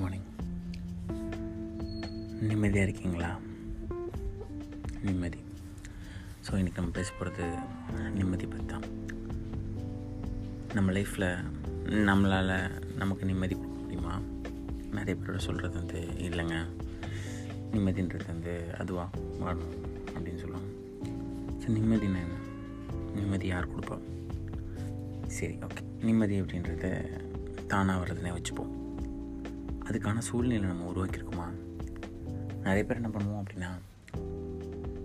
Morning நிம்மதியாக இருக்கீங்களா? நிம்மதி. ஸோ இன்றைக்கி நம்ம பேச போகிறது நிம்மதி பற்றி தான் நம்ம லைஃப்பில் நம்மளால் நமக்கு நிம்மதி கொடுக்க முடியுமா? நிறைய பேரோட சொல்கிறது வந்து இல்லைங்க. நிம்மதின்றது வந்து அதுவாக வாடும் அப்படின்னு சொல்லுவாங்க. ஸோ நிம்மதினா என்ன? நிம்மதி யார் கொடுப்பா? சரி ஓகே நிம்மதி அப்படின்றத தானாக வர்றதுனே வச்சுப்போம். அதுக்கான சூழ்நிலை நம்ம உருவாக்கியிருக்குமா? நிறைய பேர் என்ன பண்ணுவோம் அப்படின்னா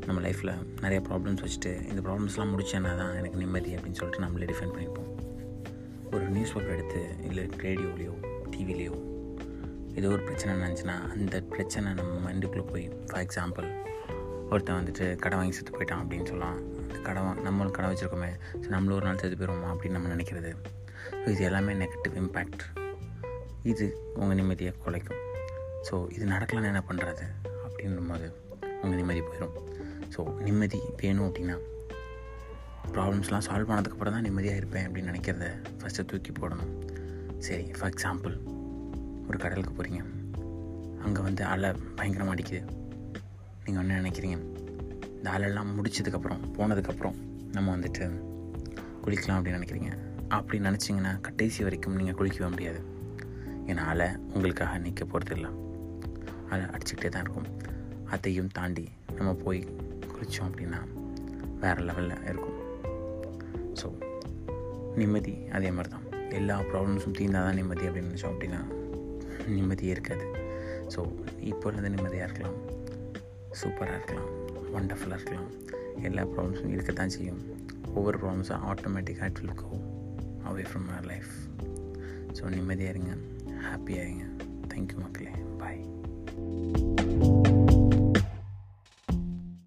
நம்ம லைஃப்பில் நிறைய ப்ராப்ளம்ஸ் வச்சுட்டு இந்த ப்ராப்ளம்ஸ்லாம் முடிச்சேன்னா தான் எனக்கு நிம்மதி அப்படின்னு சொல்லிட்டு நம்மளே டிஃபைன் பண்ணிப்போம். ஒரு நியூஸ் பேப்பர் எடுத்து இல்லை ரேடியோலேயோ டிவிலேயோ ஏதோ ஒரு பிரச்சனை நினச்சின்னா அந்த பிரச்சனை நம்ம மைண்டுக்குள்ளே போய் ஃபார் எக்ஸாம்பிள் ஒருத்தன் வந்துட்டு கடை வாங்கி செத்து போயிட்டான் அப்படின்னு சொல்லலாம். அந்த கடை வா நம்மளும் கடை வச்சுருக்கோமே ஸோ நம்மளும் ஒரு நாள் செத்து போயிடுவோமா அப்படின்னு நம்ம நினைக்கிறது. ஸோ இது எல்லாமே நெகட்டிவ் இம்பேக்ட் இது உங்கள் நிம்மதியை குலைக்கும். ஸோ இது நடக்கலன்னு என்ன பண்ணுறது அப்படின்னும் போது உங்கள் நிம்மதி போயிடும் ஸோ நிம்மதி வேணும் அப்படின்னா ப்ராப்ளம்ஸ்லாம் சால்வ் பண்ணதுக்கப்புறம் தான் நிம்மதியாக இருப்பேன் அப்படின்னு நினைக்கிறத ஃபஸ்ட்டு தூக்கி போடணும். சரி ஃபார் எக்ஸாம்பிள் ஒரு கடலுக்கு போகிறீங்க அங்கே வந்து அலை பயங்கரமாக அடிக்குது. நீங்கள் ஒன்று நினைக்கிறீங்க? இந்த அலையெல்லாம் முடிச்சதுக்கப்புறம் போனதுக்கப்புறம் நம்ம வந்துட்டு குளிக்கலாம் அப்படின்னு நினைக்கிறீங்க. அப்படி நினச்சிங்கன்னா கடைசி வரைக்கும் நீங்கள் குளிக்கவே முடியாது. ஏன்னா அலை உங்களுக்காக நிற்க போகிறதில்ல இல்லை அலை அடிச்சுக்கிட்டே தான் இருக்கும். அதையும் தாண்டி நம்ம போய் குளித்தோம் அப்படின்னா வேறு லெவலில் இருக்கும். ஸோ நிம்மதி அதே மாதிரி தான் எல்லா ப்ராப்ளம்ஸும் தீர்ந்தால் தான் நிம்மதி அப்படின்னு நினச்சோம் அப்படின்னா நிம்மதியே இருக்காது. ஸோ இப்போ இருந்து நிம்மதியாக இருக்கலாம். சூப்பராக இருக்கலாம். ஒண்டர்ஃபுல்லாக இருக்கலாம். எல்லா ப்ராப்ளம்ஸும் இருக்க தான் செய்யும். ஒவ்வொரு ப்ராப்ளம்ஸும் ஆட்டோமேட்டிக்காக it will go away from our life so நிம்மதியாக இருங்க. ஹாப்பியாக இருங்க தேங்க்யூ மக்களே பாய்